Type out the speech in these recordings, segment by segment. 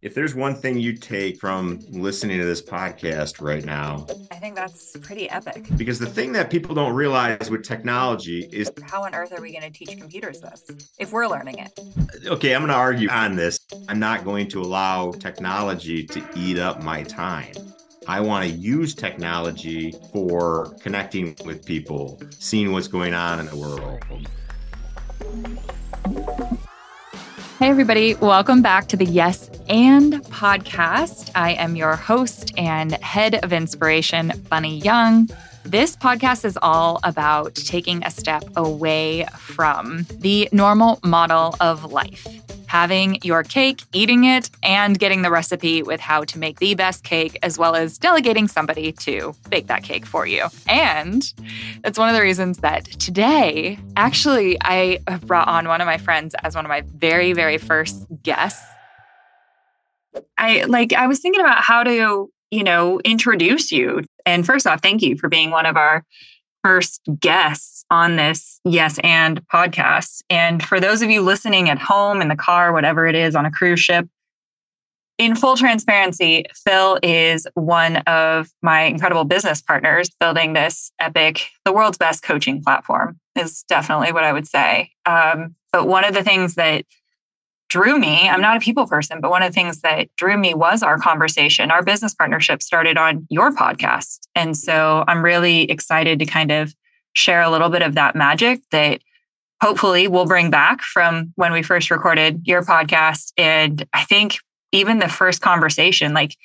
If there's one thing you take from listening to this podcast right now, I think that's pretty epic. Because the thing that people don't realize with technology is how on earth are we going to teach computers this if we're learning it? Okay, I'm going to argue on this. I'm not going to allow technology to eat up my time. I want to use technology for connecting with people, seeing what's going on in the world. Hey, everybody. Welcome back to the Yes and podcast. I am your host and head of inspiration, Bunny Young. This podcast is all about taking a step away from the normal model of life having your cake, eating it, and getting the recipe with how to make the best cake, as well as delegating somebody to bake that cake for you. And that's one of the reasons that today, actually, I brought on one of my friends as one of my very, very first guests. I like, I was thinking about how to, you know, introduce you. And first off, thank you for being one of our first guests on this Yes and podcast. And for those of you listening at home, in the car, whatever it is, on a cruise ship, in full transparency, Phil is one of my incredible business partners building this epic, the world's best coaching platform, is definitely what I would say. Um, but one of the things that drew me, I'm not a people person, but one of the things that drew me was our conversation. Our business partnership started on your podcast. And so I'm really excited to kind of share a little bit of that magic that hopefully we'll bring back from when we first recorded your podcast. And I think even the first conversation, like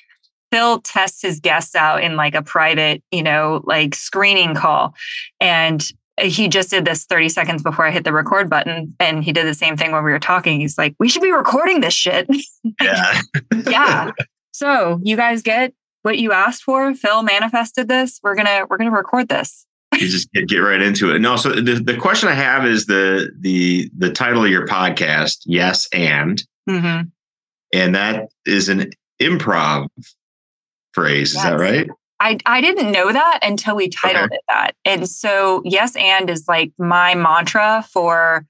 Phil tests his guests out in like a private, you know, like screening call. And he just did this 30 seconds before I hit the record button. And he did the same thing when we were talking. He's like, we should be recording this shit. Yeah. yeah. So you guys get what you asked for. Phil manifested this. We're gonna we're gonna record this. you just get, get right into it. No, so the, the question I have is the the the title of your podcast, Yes and. Mm-hmm. And that is an improv phrase. Yes. Is that right? I, I didn't know that until we titled okay. it that. And so, yes, and is like my mantra for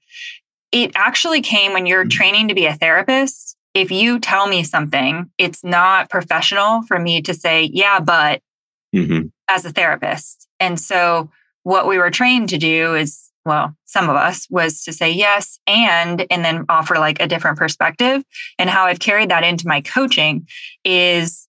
it actually came when you're mm-hmm. training to be a therapist. If you tell me something, it's not professional for me to say, yeah, but mm-hmm. as a therapist. And so, what we were trained to do is, well, some of us was to say yes and, and then offer like a different perspective. And how I've carried that into my coaching is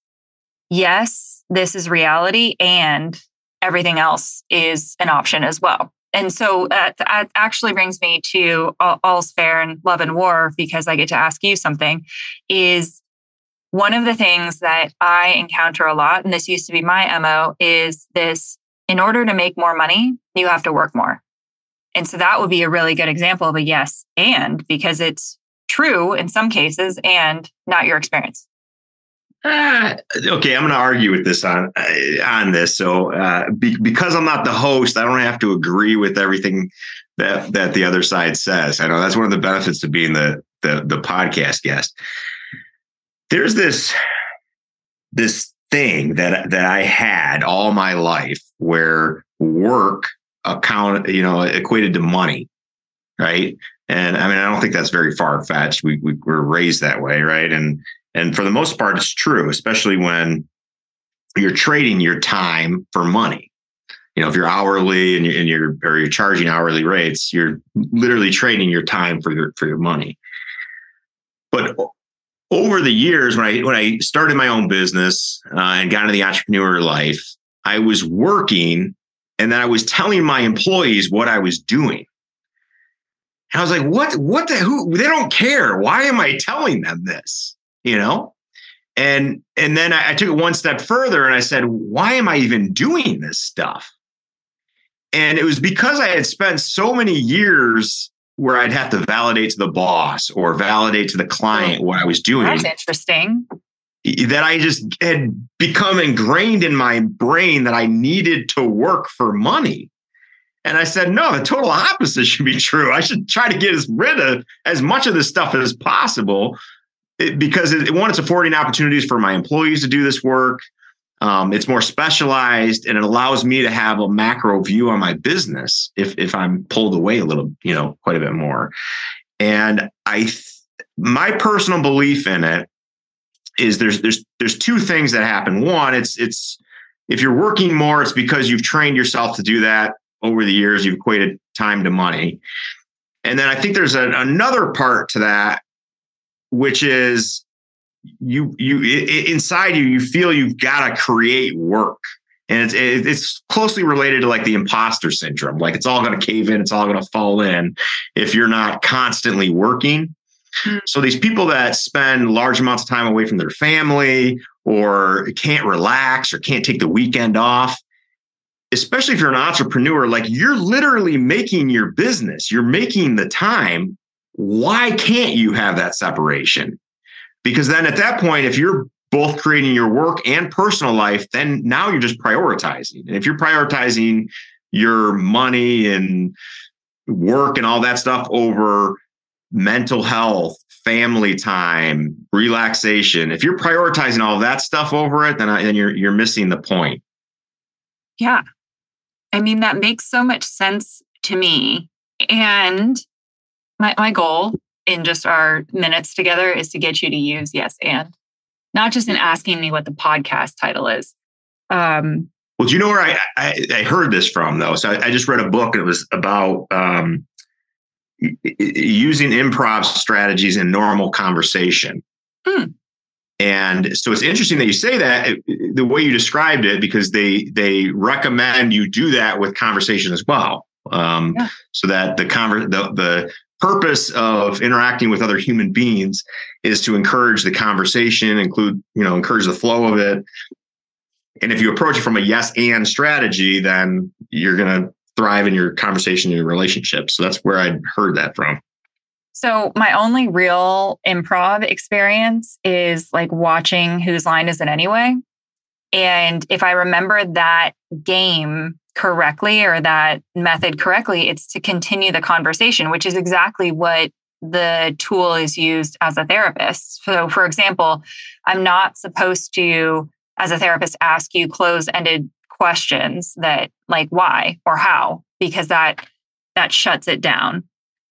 yes, this is reality and everything else is an option as well. And so that, that actually brings me to all, all's fair in love and war because I get to ask you something is one of the things that I encounter a lot, and this used to be my MO, is this in order to make more money, you have to work more. And so that would be a really good example of a yes and because it's true in some cases and not your experience. Uh, okay, I'm going to argue with this on uh, on this. So uh, be, because I'm not the host, I don't have to agree with everything that that the other side says. I know that's one of the benefits of being the the, the podcast guest. There's this this thing that that I had all my life where work account you know equated to money, right? And I mean, I don't think that's very far fetched. We, we were raised that way, right? And and for the most part, it's true, especially when you're trading your time for money. You know, if you're hourly and you're, and you're or you're charging hourly rates, you're literally trading your time for your for your money. But over the years, when I when I started my own business uh, and got into the entrepreneur life, I was working, and then I was telling my employees what I was doing. And I was like, "What? What the? Who? They don't care. Why am I telling them this?" You know? And and then I, I took it one step further and I said, why am I even doing this stuff? And it was because I had spent so many years where I'd have to validate to the boss or validate to the client what I was doing. That's interesting. That I just had become ingrained in my brain that I needed to work for money. And I said, no, the total opposite should be true. I should try to get as rid of as much of this stuff as possible it, because it, one, it's affording opportunities for my employees to do this work. Um, it's more specialized and it allows me to have a macro view on my business if if I'm pulled away a little, you know, quite a bit more. And I, th- my personal belief in it is there's there's there's two things that happen. One, it's it's if you're working more, it's because you've trained yourself to do that over the years. You've equated time to money. And then I think there's a, another part to that, which is you you it, inside you you feel you've got to create work. And it's it's closely related to like the imposter syndrome. Like it's all going to cave in it's all going to fall in if you're not constantly working. Mm-hmm. so these people that spend large amounts of time away from their family or can't relax or can't take the weekend off especially if you're an entrepreneur like you're literally making your business. You're making the time why can't you have that separation because then at that point if you're both creating your work and personal life, then now you're just prioritizing. And if you're prioritizing your money and work and all that stuff over mental health, family time, relaxation, if you're prioritizing all that stuff over it, then, then you're you're missing the point. Yeah. I mean, that makes so much sense to me. And my, my goal in just our minutes together is to get you to use yes and not just in asking me what the podcast title is. Um, well, do you know where I, I, I heard this from though? So I, I, just read a book. and It was about um, using improv strategies in normal conversation. Hmm. And so it's interesting that you say that the way you described it, because they they recommend you do that with conversation as well, um, yeah. so that the conver- the the purpose of interacting with other human beings is to encourage the conversation, include, you know, encourage the flow of it. And if you approach it from a yes and strategy, then you're going to thrive in your conversation and your relationship. So that's where I heard that from. So my only real improv experience is like watching Whose Line Is It Anyway? And if I remember that game correctly or that method correctly, it's to continue the conversation, which is exactly what the tool is used as a therapist. So, for example, I'm not supposed to, as a therapist, ask you close ended questions that like why or how, because that that shuts it down.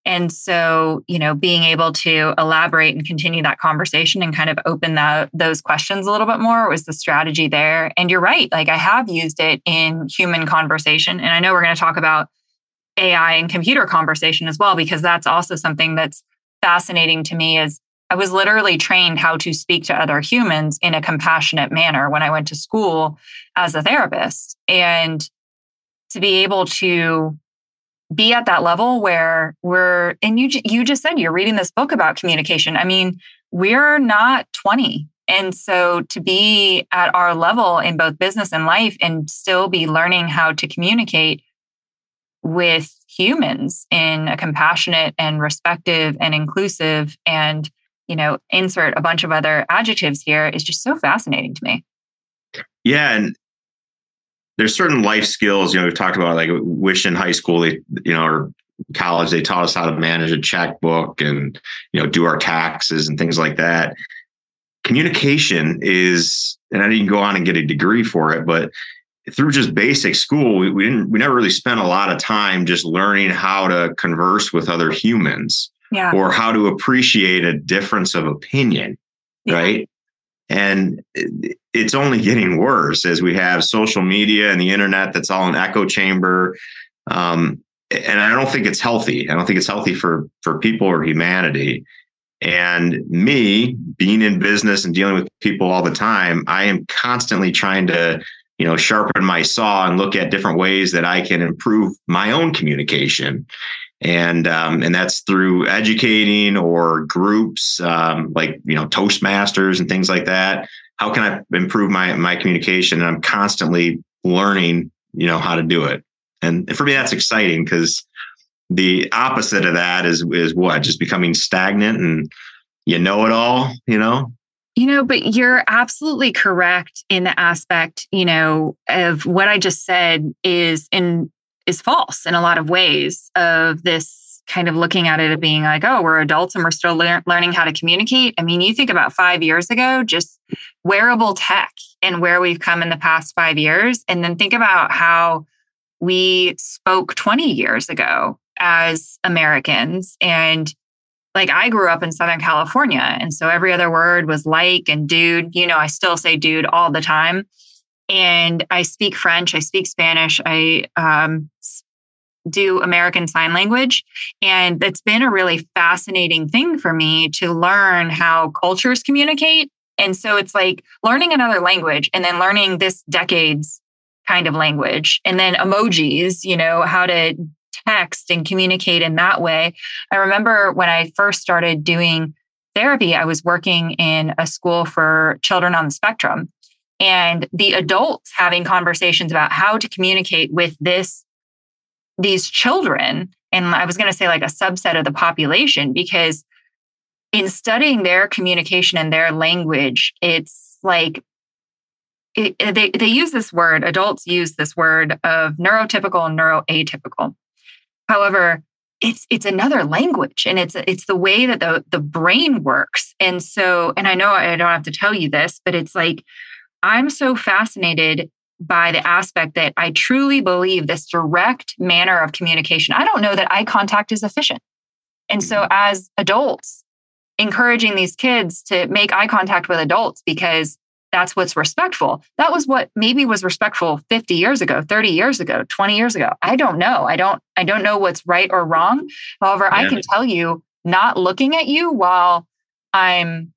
And so, you know, being able to elaborate and continue that conversation and kind of open that those questions a little bit more was the strategy there. And you're right, like I have used it in human conversation. And I know we're going to talk about AI and computer conversation as well, because that's also something that's fascinating to me is I was literally trained how to speak to other humans in a compassionate manner when I went to school as a therapist. And to be able to be at that level where we're and you you just said you're reading this book about communication. I mean, we're not 20. And so to be at our level in both business and life and still be learning how to communicate with humans in a compassionate and respective and inclusive and you know insert a bunch of other adjectives here is just so fascinating to me yeah and there's certain life skills, you know, we've talked about like wish in high school, they, you know, or college, they taught us how to manage a checkbook and, you know, do our taxes and things like that. Communication is, and I didn't go on and get a degree for it, but through just basic school, we, we didn't, we never really spent a lot of time just learning how to converse with other humans yeah. or how to appreciate a difference of opinion. Yeah. Right. And it's only getting worse as we have social media and the internet that's all an echo chamber. Um, and I don't think it's healthy. I don't think it's healthy for for people or humanity. And me being in business and dealing with people all the time, I am constantly trying to, you know, sharpen my saw and look at different ways that I can improve my own communication and um, and that's through educating or groups um, like you know Toastmasters and things like that. How can I improve my my communication? And I'm constantly learning, you know, how to do it. And for me, that's exciting because the opposite of that is is what just becoming stagnant and you know it all, you know. You know, but you're absolutely correct in the aspect, you know, of what I just said is in is false in a lot of ways of this kind of looking at it of being like, oh, we're adults and we're still lear- learning how to communicate. I mean, you think about five years ago, just wearable tech and where we've come in the past five years. And then think about how we spoke 20 years ago as Americans and like I grew up in Southern California. And so every other word was like and dude. You know, I still say dude all the time. And I speak French, I speak Spanish, I um, do American Sign Language. And it's been a really fascinating thing for me to learn how cultures communicate. And so it's like learning another language and then learning this decade's kind of language and then emojis, you know, how to text and communicate in that way. I remember when I first started doing therapy, I was working in a school for children on the spectrum. And the adults having conversations about how to communicate with this these children and i was going to say like a subset of the population because in studying their communication and their language it's like it, they, they use this word adults use this word of neurotypical and neuroatypical. However it's it's another language and it's it's the way that the the brain works. And so and i know i don't have to tell you this but it's like i'm so fascinated by the aspect that I truly believe this direct manner of communication. I don't know that eye contact is efficient. And so, mm-hmm. as adults, encouraging these kids to make eye contact with adults because that's what's respectful. That was what maybe was respectful 50 years ago, 30 years ago, 20 years ago. I don't know. I don't I don't know what's right or wrong. However, yeah. I can tell you not looking at you while I'm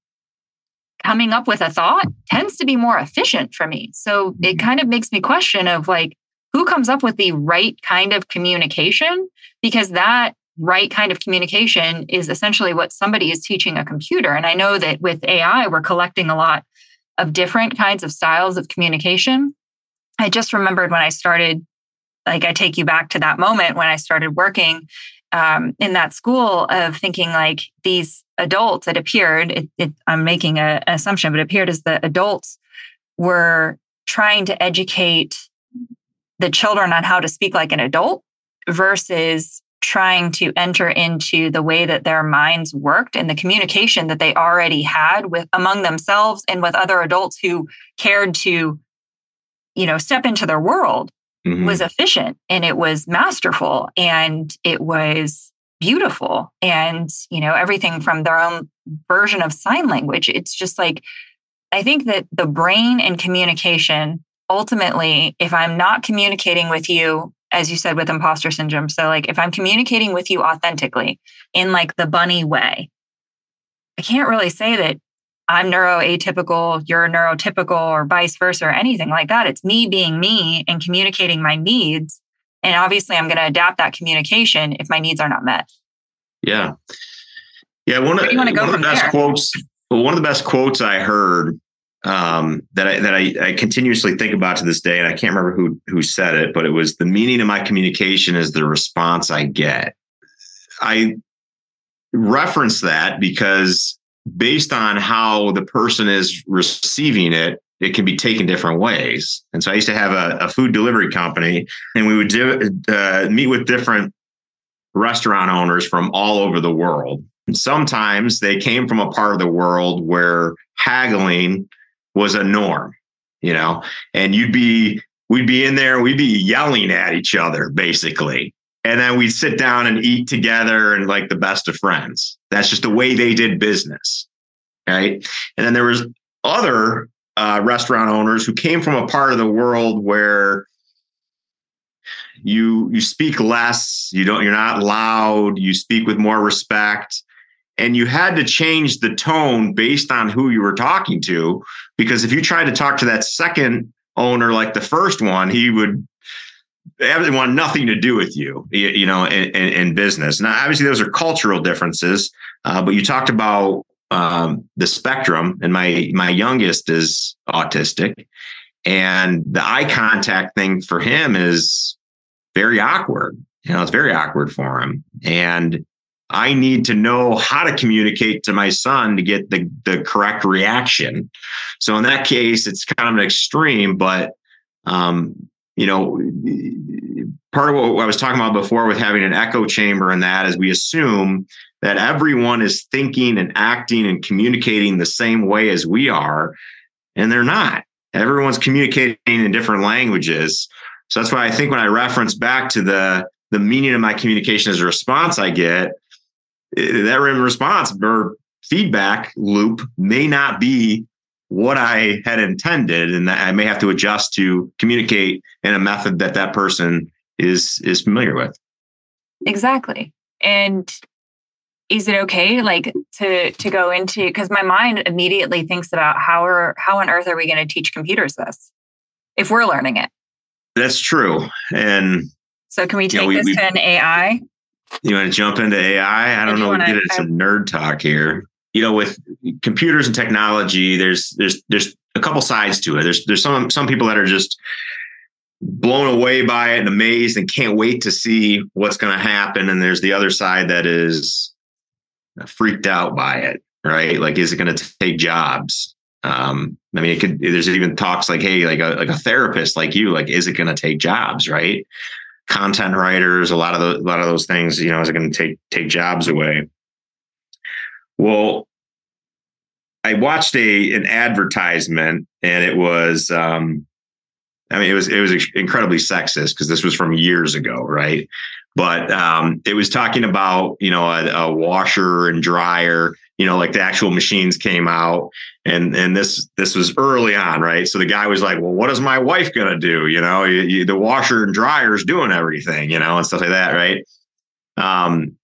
coming up with a thought tends to be more efficient for me. So it mm-hmm. kind of makes me question of like who comes up with the right kind of communication because that right kind of communication is essentially what somebody is teaching a computer. And I know that with AI we're collecting a lot of different kinds of styles of communication. I just remembered when I started like I take you back to that moment when I started working um, in that school of thinking like these adults, it appeared, it, it, I'm making an assumption, but it appeared as the adults were trying to educate the children on how to speak like an adult versus trying to enter into the way that their minds worked and the communication that they already had with among themselves and with other adults who cared to you know step into their world mm-hmm. was efficient and it was masterful and it was beautiful and you know everything from their own version of sign language it's just like i think that the brain and communication ultimately if i'm not communicating with you as you said with imposter syndrome so like if i'm communicating with you authentically in like the bunny way i can't really say that I'm neuroatypical, you're neurotypical, or vice versa, or anything like that. It's me being me and communicating my needs. And obviously, I'm going to adapt that communication if my needs are not met. Yeah. Yeah. One, of, one of the best there? quotes, well, one of the best quotes I heard um, that I, that I, I continuously think about to this day, and I can't remember who, who said it, but it was the meaning of my communication is the response I get. I reference that because based on how the person is receiving it, it can be taken different ways. And so I used to have a, a food delivery company, and we would do, uh, meet with different restaurant owners from all over the world. And sometimes they came from a part of the world where haggling was a norm, you know, and you'd be, we'd be in there, we'd be yelling at each other basically and then we'd sit down and eat together and like the best of friends. That's just the way they did business, right? And then there was other uh, restaurant owners who came from a part of the world where you you speak less, you don't, you're not loud, you speak with more respect, and you had to change the tone based on who you were talking to, because if you tried to talk to that second owner like the first one, he would they want nothing to do with you, you, you know, in, in, in, business. Now, obviously, those are cultural differences, uh, but you talked about um, the spectrum, and my my youngest is autistic, and the eye contact thing for him is very awkward. You know, it's very awkward for him, and I need to know how to communicate to my son to get the the correct reaction. So in that case, it's kind of an extreme, but um, you know, part of what I was talking about before with having an echo chamber and that is we assume that everyone is thinking and acting and communicating the same way as we are, and they're not. Everyone's communicating in different languages. So that's why I think when I reference back to the the meaning of my communication as a response I get, eh, that response or feedback loop may not be what I had intended, and I may have to adjust to communicate in a method that that person is is familiar with. Exactly. And is it okay like to to go into because my mind immediately thinks about how are how on earth are we going to teach computers this if we're learning it? That's true. And so can we take you know, we, this we, to an ai you want to jump into ai i? Don't know we get into some nerd talk here you know with computers and technology there's there's there's a couple sides to it there's there's some some people that are just blown away by it and amazed and can't wait to see what's going to happen and there's the other side that is freaked out by it, right? Like, is it going to take jobs? Um, I mean, it could. There's even talks like, hey, like a like a therapist like you, like, is it going to take jobs, right? Content writers, a lot of the, a lot of those things, you know, is it going to take take jobs away? Well, I watched a an advertisement, and it was, um, I mean, it was it was incredibly sexist because this was from years ago, right? but um, it was talking about you know a, a, washer and dryer you know like the actual machines came out and and this this was early on right? So the guy was like well what is my wife to do? You know you, you, the washer and dryer is doing everything you know and stuff like that right? Um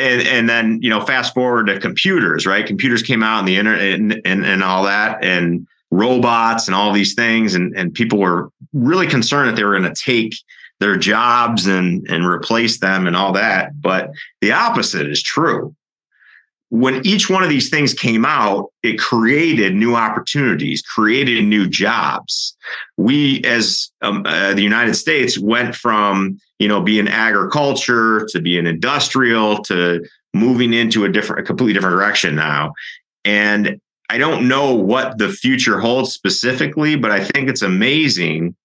and and then you know fast forward to computers right? Computers came out and the internet and, and, and all that and robots and all these things and and people were really concerned that they were going to take their jobs and and replace them and all that. But the opposite is true when each one of these things came out it created new opportunities created new jobs. We as um, uh, the united states went from you know being agriculture to being industrial to moving into a different a completely different direction now. And i don't know what the future holds specifically but i think it's amazing.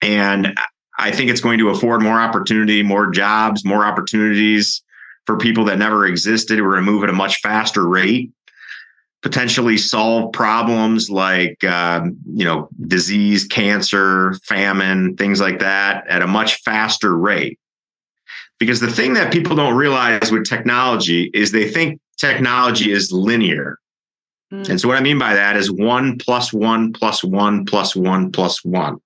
And I think it's going to afford more opportunity, more jobs, more opportunities for people that never existed. We're going to move at a much faster rate, potentially solve problems like um, you know disease, cancer, famine, things like that at a much faster rate. Because the thing that people don't realize with technology is they think technology is linear. Mm. And so what I mean by that is one plus one plus one plus one plus one.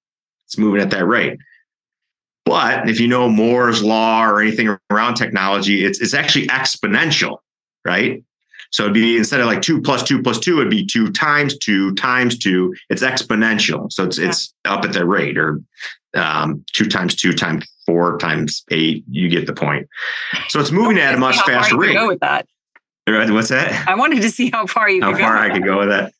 It's moving at that rate. But if you know Moore's law or anything around technology, it's it's actually exponential, right? So it'd be instead of like two plus two plus two, it'd be two times two times two. It's exponential. So it's yeah. it's up at that rate, or um, two times two times four times eight. You get the point. So it's moving at a much faster rate. Go with that. What's that? I wanted to see how far you how far I could go with that.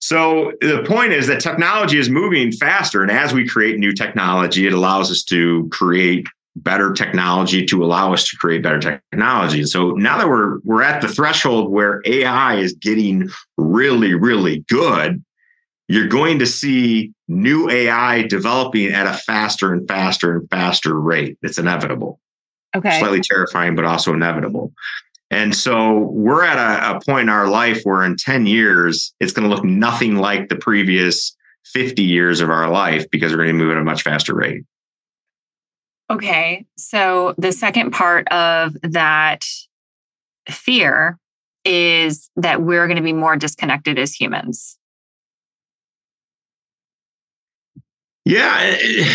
So the point is that technology is moving faster. And as we create new technology, it allows us to create better technology to allow us to create better technology. So now that we're we're at the threshold where AI is getting really, really good, you're going to see new AI developing at a faster and faster and faster rate. It's inevitable. Okay. Slightly terrifying, but also inevitable. And so we're at a, a point in our life where in 10 years, it's going to look nothing like the previous 50 years of our life because we're going to move at a much faster rate. Okay. So the second part of that fear is that we're going to be more disconnected as humans. Yeah. Eh,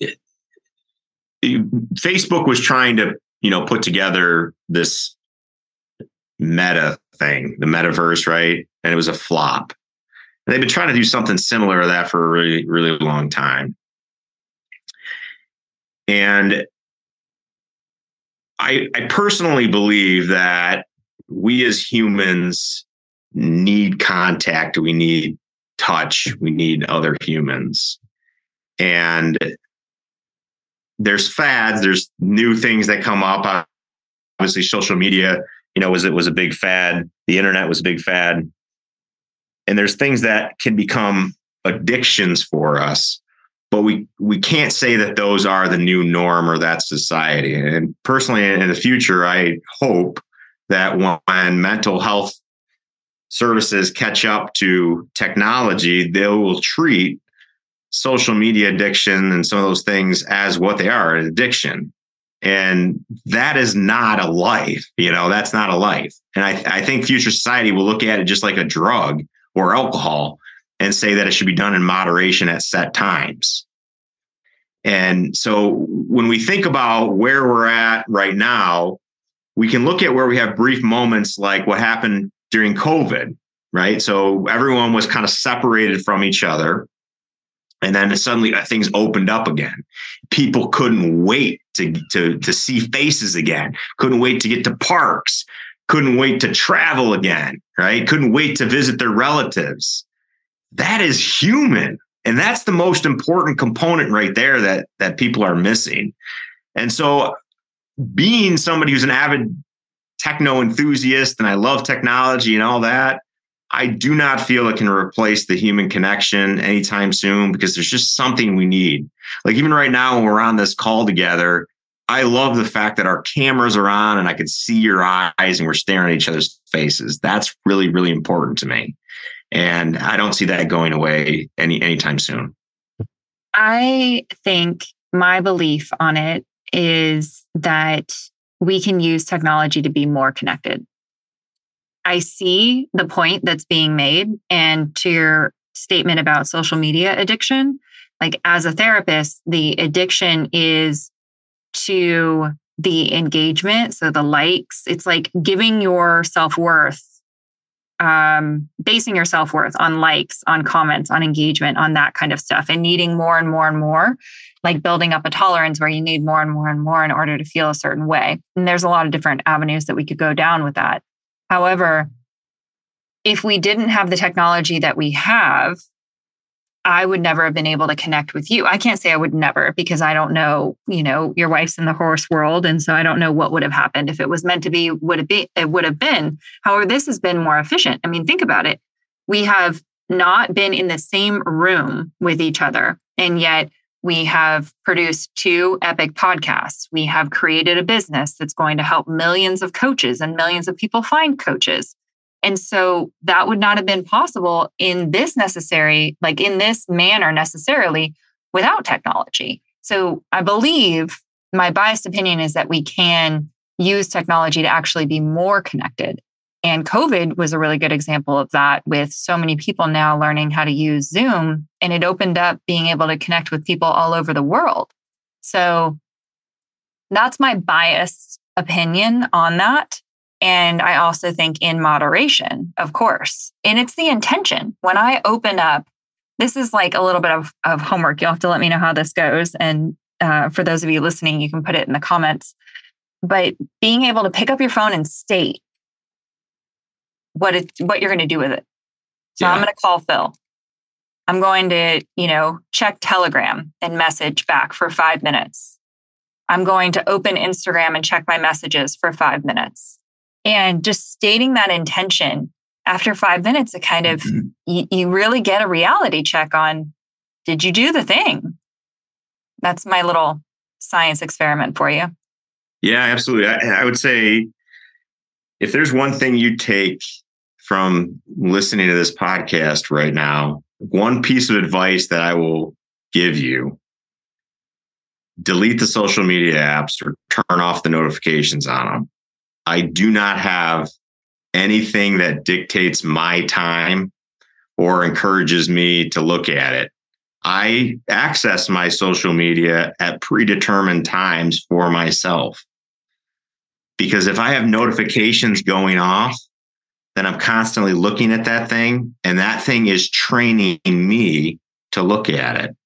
eh, eh, Facebook was trying to, you know, put together this meta thing, the metaverse, right? And it was a flop. And they've been trying to do something similar to that for a really, really long time. And I, I personally believe that we as humans need contact, we need touch, we need other humans. And there's fads, there's new things that come up. Obviously, social media you know, was it was a big fad. The internet was a big fad. And there's things that can become addictions for us, but we we can't say that those are the new norm or that society. And personally, in the future, I hope that when mental health services catch up to technology, they will treat social media addiction and some of those things as what they are an addiction And that is not a life. You know, that's not a life. And I, I think future society will look at it just like a drug or alcohol and say that it should be done in moderation at set times. And so when we think about where we're at right now, we can look at where we have brief moments like what happened during COVID, right? So everyone was kind of separated from each other. And then suddenly uh, things opened up again. People couldn't wait to, to, to see faces again, couldn't wait to get to parks, couldn't wait to travel again, right? Couldn't wait to visit their relatives. That is human. And that's the most important component right there that, that people are missing. And so being somebody who's an avid techno enthusiast and I love technology and all that, I do not feel it can replace the human connection anytime soon because there's just something we need. Like even right now when we're on this call together, I love the fact that our cameras are on and I can see your eyes and we're staring at each other's faces. That's really, really important to me. And I don't see that going away any anytime soon. I think my belief on it is that we can use technology to be more connected. I see the point that's being made. And to your statement about social media addiction, like as a therapist, the addiction is to the engagement. So the likes, it's like giving your self worth, um, basing your self worth on likes, on comments, on engagement, on that kind of stuff, and needing more and more and more, like building up a tolerance where you need more and more and more in order to feel a certain way. And there's a lot of different avenues that we could go down with that. However, if we didn't have the technology that we have, I would never have been able to connect with you. I can't say I would never because I don't know, you know, your wife's in the horse world. And so I don't know what would have happened. If it was meant to be, would it be, it would have been. However, this has been more efficient. I mean, think about it. We have not been in the same room with each other. And yet we have produced two epic podcasts. We have created a business that's going to help millions of coaches and millions of people find coaches. And so that would not have been possible in this necessary, like in this manner necessarily without technology. So I believe my biased opinion is that we can use technology to actually be more connected. And COVID was a really good example of that with so many people now learning how to use Zoom. And it opened up being able to connect with people all over the world. So that's my biased opinion on that. And I also think in moderation, of course. And it's the intention. When I open up, this is like a little bit of, of homework. You'll have to let me know how this goes. And uh, for those of you listening, you can put it in the comments. But being able to pick up your phone and state what it what you're going to do with it. So yeah. I'm going to call Phil. I'm going to, you know, check Telegram and message back for 5 minutes. I'm going to open Instagram and check my messages for 5 minutes. And just stating that intention after 5 minutes it kind of mm-hmm. you, you really get a reality check on did you do the thing? That's my little science experiment for you. Yeah, absolutely. I, I would say if there's one thing you take from listening to this podcast right now, one piece of advice that I will give you delete the social media apps or turn off the notifications on them. I do not have anything that dictates my time or encourages me to look at it. I access my social media at predetermined times for myself. Because if I have notifications going off, then I'm constantly looking at that thing, and that thing is training me to look at it.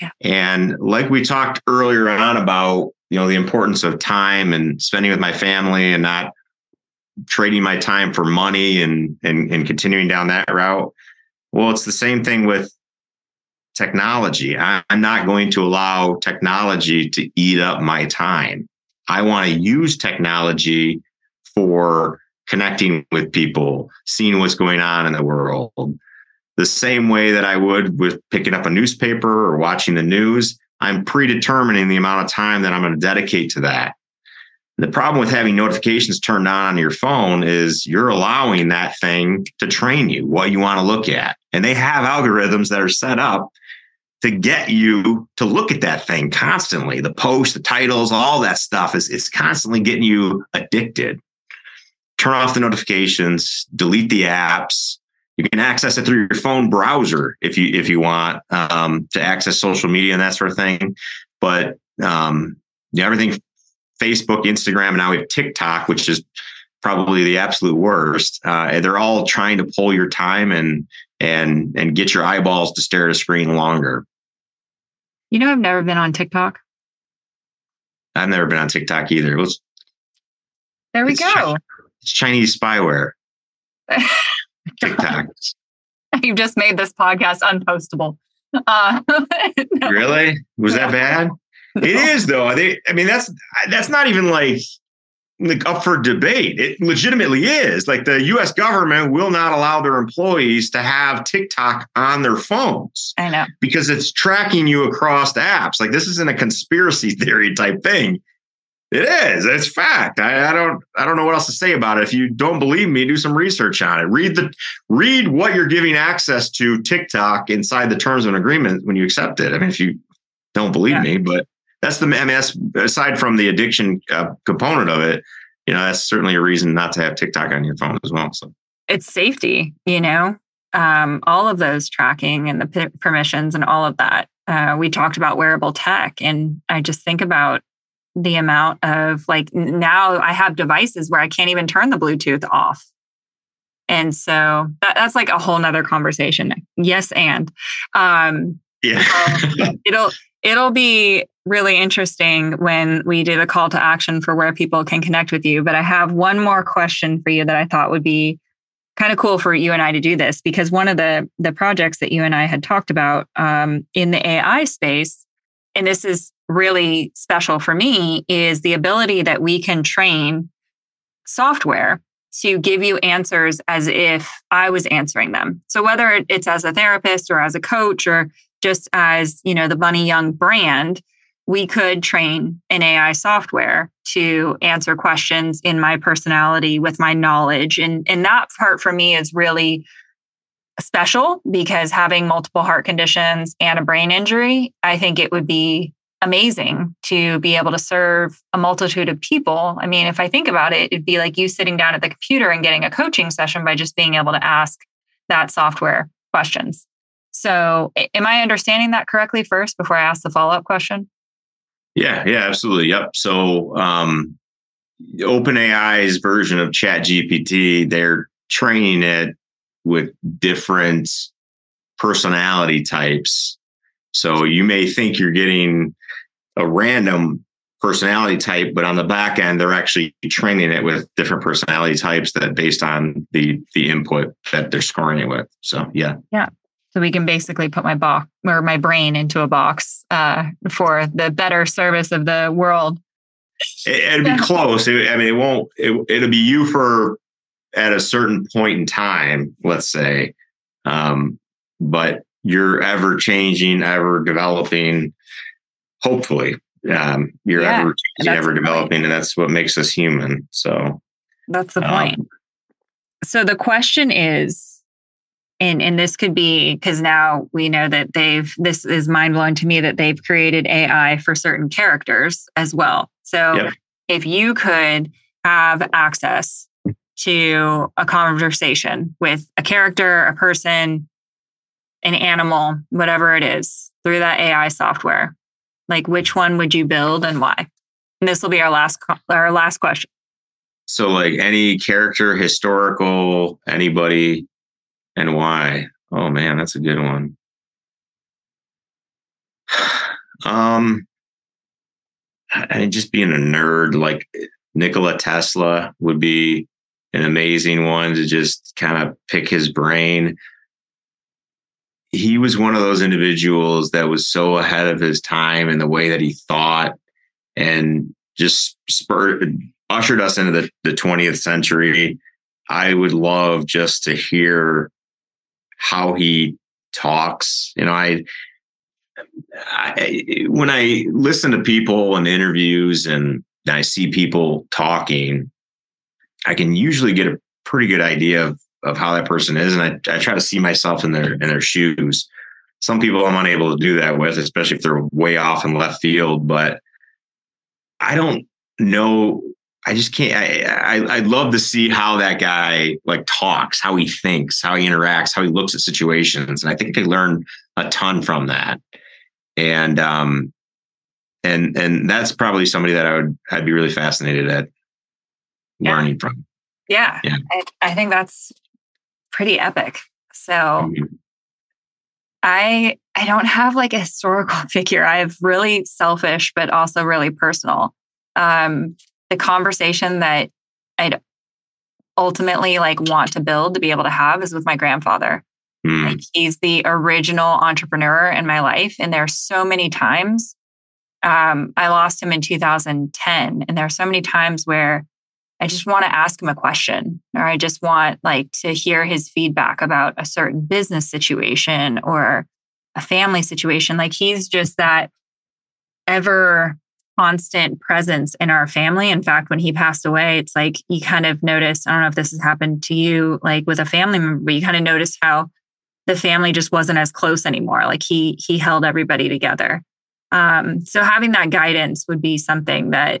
Yeah. And like we talked earlier on about, you know, the importance of time and spending with my family and not trading my time for money and and, and continuing down that route. Well, it's the same thing with technology. I, I'm not going to allow technology to eat up my time. I want to use technology for connecting with people, seeing what's going on in the world. The same way that I would with picking up a newspaper or watching the news, I'm predetermining the amount of time that I'm going to dedicate to that. The problem with having notifications turned on on your phone is you're allowing that thing to train you what you want to look at. And they have algorithms that are set up to get you to look at that thing constantly. The posts, the titles, all that stuff is is constantly getting you addicted. Turn off the notifications, delete the apps. You can access it through your phone browser if you if you want um, to access social media and that sort of thing. But um, yeah, everything Facebook, Instagram, and now we have TikTok, which is probably the absolute worst. Uh, they're all trying to pull your time and and and get your eyeballs to stare at a screen longer. You know, I've never been on TikTok. I've never been on TikTok either. There we go. It's Chinese spyware. TikTok. You just made this podcast unpostable. Uh, no. Really? Was that bad? No. It is though. They, I mean, that's that's not even like like up for debate. It legitimately is. Like the US government will not allow their employees to have TikTok on their phones. I know. Because it's tracking you across the apps. Like this isn't a conspiracy theory type thing. It is. It's fact. I, I, don't I don't know what else to say about it. If you don't believe me, do some research on it. Read the read what you're giving access to TikTok inside the terms of an agreement when you accept it. I mean, if you don't believe yeah. me, but that's the I mean, that's aside from the addiction uh, component of it, you know, that's certainly a reason not to have TikTok on your phone as well. So it's safety, you know, um, all of those tracking and the p- permissions and all of that. Uh, we talked about wearable tech, and I just think about the amount of like now I have devices where I can't even turn the Bluetooth off. And so that, that's like a whole nother conversation. Yes, and um, yeah, it'll it'll be really interesting when we do the call to action for where people can connect with you. But I have one more question for you that I thought would be kind of cool for you and I to do this because one of the the projects that you and I had talked about um, in the AI space, and this is really special for me, is the ability that we can train software to give you answers as if I was answering them. So whether it's as a therapist or as a coach or just as, you know, the Bunny Young brand, we could train an AI software to answer questions in my personality with my knowledge. And, and that part for me is really special because having multiple heart conditions and a brain injury, I think it would be amazing to be able to serve a multitude of people. I mean, if I think about it, it'd be like you sitting down at the computer and getting a coaching session by just being able to ask that software questions. So, am I understanding that correctly first before I ask the follow up question? Yeah, yeah, absolutely. Yep. So, um, OpenAI's version of ChatGPT, they're training it with different personality types. So you may think you're getting a random personality type, but on the back end, they're actually training it with different personality types that based on the the input that they're scoring it with. So yeah. Yeah. So we can basically put my box or my brain into a box uh, for the better service of the world. It, would be close. It, I mean, it won't. It, it'll be you for at a certain point in time, let's say, um, but you're ever changing, ever developing. Hopefully, um, you're yeah, ever ever developing, and that's what makes us human. So that's the point. Um, so the question is and and this could be because now we know that they've this is mind blowing to me that they've created AI for certain characters as well. So yep. if you could have access to a conversation with a character, a person, an animal, whatever it is, through that AI software, like which one would you build and why? And this will be our last our last question. So like any character, historical, anybody and why? Oh man, that's a good one. Um, and just being a nerd, like Nikola Tesla would be an amazing one to just kind of pick his brain. He was one of those individuals that was so ahead of his time in the way that he thought and just spurred, ushered us into the, the 20th century. I would love just to hear how he talks. You know, I, I when I listen to people in interviews and I see people talking, I can usually get a pretty good idea of, of how that person is, and I, I try to see myself in their in their shoes. some people I'm unable to do that with, especially if they're way off in left field. But I don't know. I just can't. I, I I'd love to see how that guy like talks, how he thinks, how he interacts, how he looks at situations, and I think I learn a ton from that. And um, and and that's probably somebody that I would I'd be really fascinated at yeah. learning from. Yeah, yeah. I, I think that's pretty epic. So. Mm-hmm. I I don't have like a historical figure. I have really selfish, but also really personal. Um, the conversation that I'd ultimately like want to build to be able to have is with my grandfather. Mm. Like he's the original entrepreneur in my life, and there are so many times. Um, I lost him in 2010, and there are so many times where I just want to ask him a question, or I just want like to hear his feedback about a certain business situation or a family situation. Like he's just that ever constant presence in our family. In fact, when he passed away, it's like you kind of notice, I don't know if this has happened to you, like with a family member, but you kind of notice how the family just wasn't as close anymore. Like he he held everybody together. Um, so having that guidance would be something that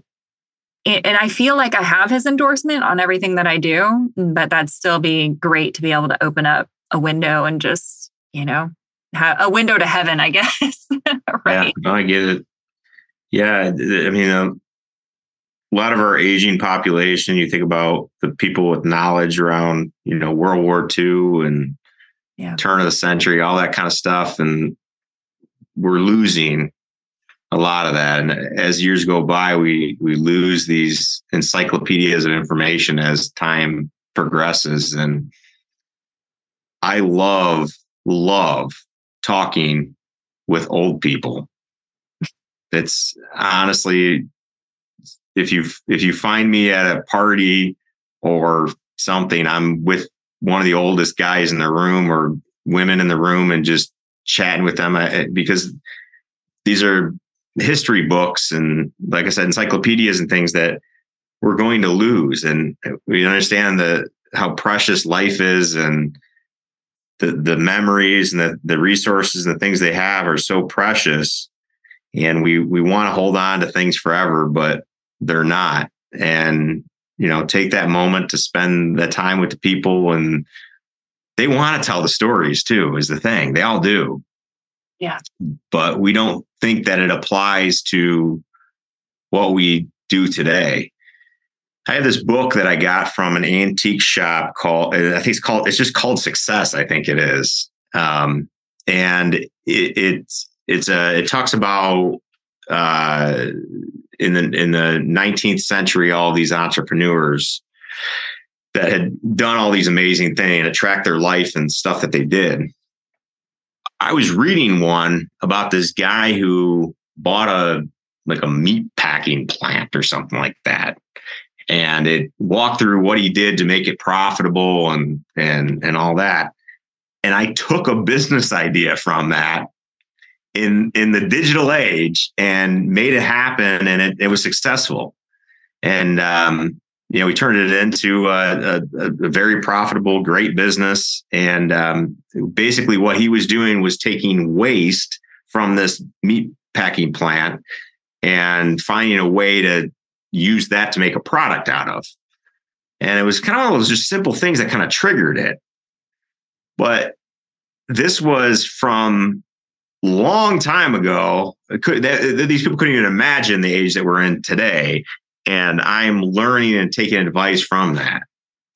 and I feel like I have his endorsement on everything that I do, but that'd still be great to be able to open up a window and just, you know, have a window to heaven, I guess. right. Yeah, I get it. Yeah. I mean, uh, a lot of our aging population, you think about the people with knowledge around, you know, World War II and yeah. turn of the century, all that kind of stuff. And we're losing a lot of that. And as years go by, we we lose these encyclopedias of information as time progresses. And I love, love talking with old people. It's honestly, if you if you find me at a party or something, I'm with one of the oldest guys in the room or women in the room and just chatting with them uh, because these are history books and like I said, encyclopedias and things that we're going to lose. And we understand the how precious life is and the the memories and the, the resources and the things they have are so precious. And we we want to hold on to things forever, but they're not. And you know, take that moment to spend the time with the people and they want to tell the stories too, is the thing. They all do. Yeah. But we don't think that it applies to what we do today. I have this book that I got from an antique shop called, I think it's called, it's just called Success, I think it is. Um, and it, it's, it's a, it talks about, uh, in the, in the 19th century, all these entrepreneurs that had done all these amazing things and tracked their life and stuff that they did. I was reading one about this guy who bought a like a meat packing plant or something like that. And it walked through what he did to make it profitable and and and all that. And I took a business idea from that in in the digital age and made it happen and it, it was successful. And um, you know, we turned it into a, a, a very profitable, great business. And um, basically, what he was doing was taking waste from this meat packing plant and finding a way to use that to make a product out of. And it was kind of all those just simple things that kind of triggered it. But this was from long time ago. Could, these people couldn't even imagine the age that we're in today and I'm learning and taking advice from that.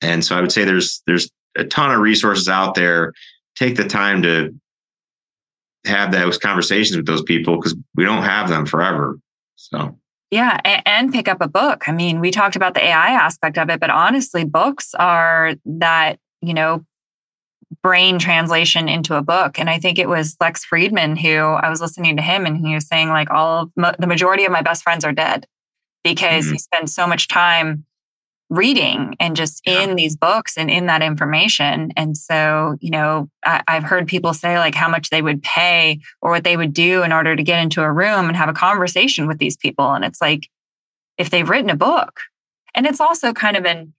And so I would say there's there's a ton of resources out there. Take the time to have those conversations with those people because we don't have them forever. So yeah, and, pick up a book. I mean, we talked about the AI aspect of it, but honestly, books are that you know brain translation into a book. And I think it was Lex Fridman who I was listening to him, and he was saying like all the majority of my best friends are dead because mm-hmm. he spends so much time reading and just yeah. in these books and in that information. And so, you know, I, have heard people say like how much they would pay or what they would do in order to get into a room and have a conversation with these people. And it's like, if they've written a book, and it's also kind of an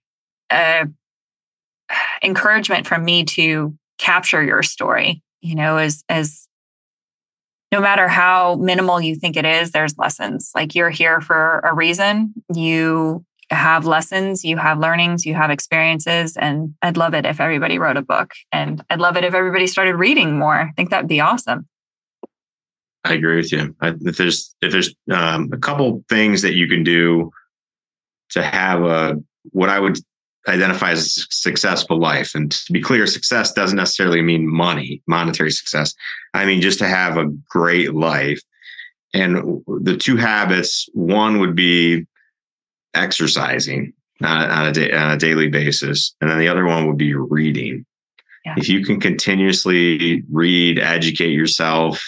uh, encouragement from me to capture your story, you know, as as no matter how minimal you think it is, there's lessons. Like you're here for a reason. You have lessons, you have learnings, you have experiences. And I'd love it if everybody wrote a book. And I'd love it if everybody started reading more. I think that'd be awesome. I agree with you. I, if there's if there's um, a couple things that you can do to have a what I would identify as a successful life, and to be clear, success doesn't necessarily mean money, monetary success. I mean just to have a great life. And the two habits, one would be exercising on, on a day, on a daily basis, and then the other one would be reading. Yeah. If you can continuously read, educate yourself,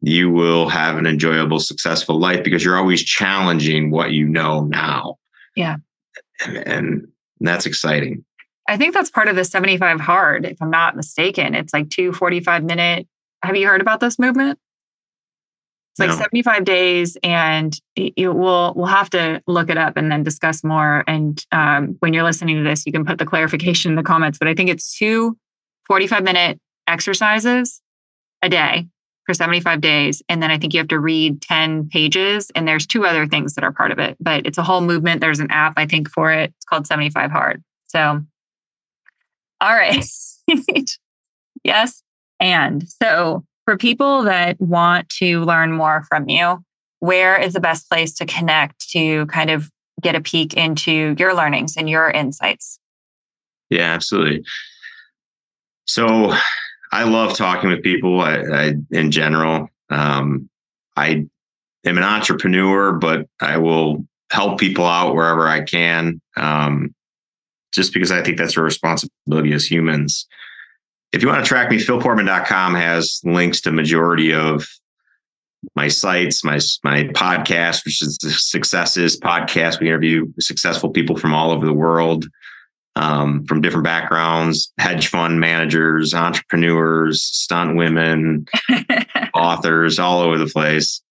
you will have an enjoyable, successful life because you're always challenging what you know now. Yeah. And, and that's exciting. I think that's part of the 75 hard, if I'm not mistaken. It's like two 45 minute. Have you heard about this movement? It's like no. 75 days, and you will we'll have to look it up and then discuss more. And um, when you're listening to this, you can put the clarification in the comments. But I think it's two 45 minute exercises a day for 75 days. And then I think you have to read 10 pages. And there's two other things that are part of it, but it's a whole movement. There's an app, I think, for it. It's called 75 Hard. So, all right. yes. And so, for people that want to learn more from you, where is the best place to connect to kind of get a peek into your learnings and your insights? Yeah, absolutely. So I love talking with people I, I in general. Um, I am an entrepreneur, but I will help people out wherever I can. Um, just because I think that's our responsibility as humans if you want to track me, philportman.com has links to majority of my sites, my my podcast, which is the Successes podcast. We interview successful people from all over the world, um, from different backgrounds, hedge fund managers, entrepreneurs, stunt women, authors, all over the place.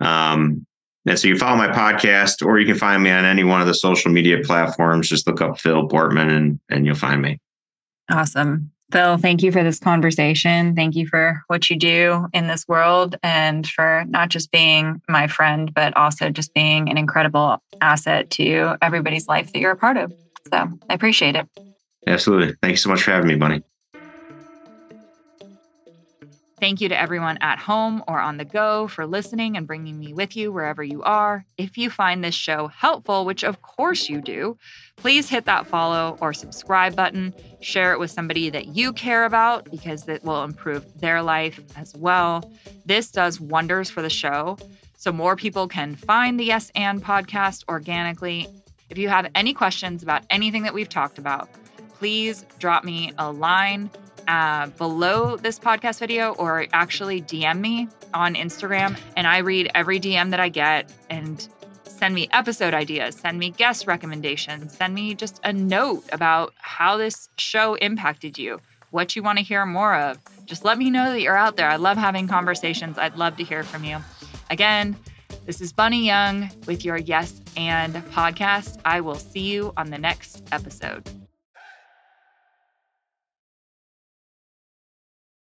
Um, and so you follow my podcast, or you can find me on any one of the social media platforms. Just look up Phil Portman, and and you'll find me. Awesome. Phil, thank you for this conversation. Thank you for what you do in this world and for not just being my friend, but also just being an incredible asset to everybody's life that you're a part of. So I appreciate it. Absolutely. Thank you so much for having me, Bunny. Thank you to everyone at home or on the go for listening and bringing me with you wherever you are. If you find this show helpful, which of course you do, please hit that follow or subscribe button. Share it with somebody that you care about because it will improve their life as well. This does wonders for the show. So more people can find the Yes and podcast organically. If you have any questions about anything that we've talked about, please drop me a line uh, below this podcast video or actually DM me on Instagram. And I read every DM that I get and send me episode ideas, send me guest recommendations, send me just a note about how this show impacted you, what you want to hear more of. Just let me know that you're out there. I love having conversations. I'd love to hear from you. Again, this is Bunny Young with your Yes and podcast. I will see you on the next episode.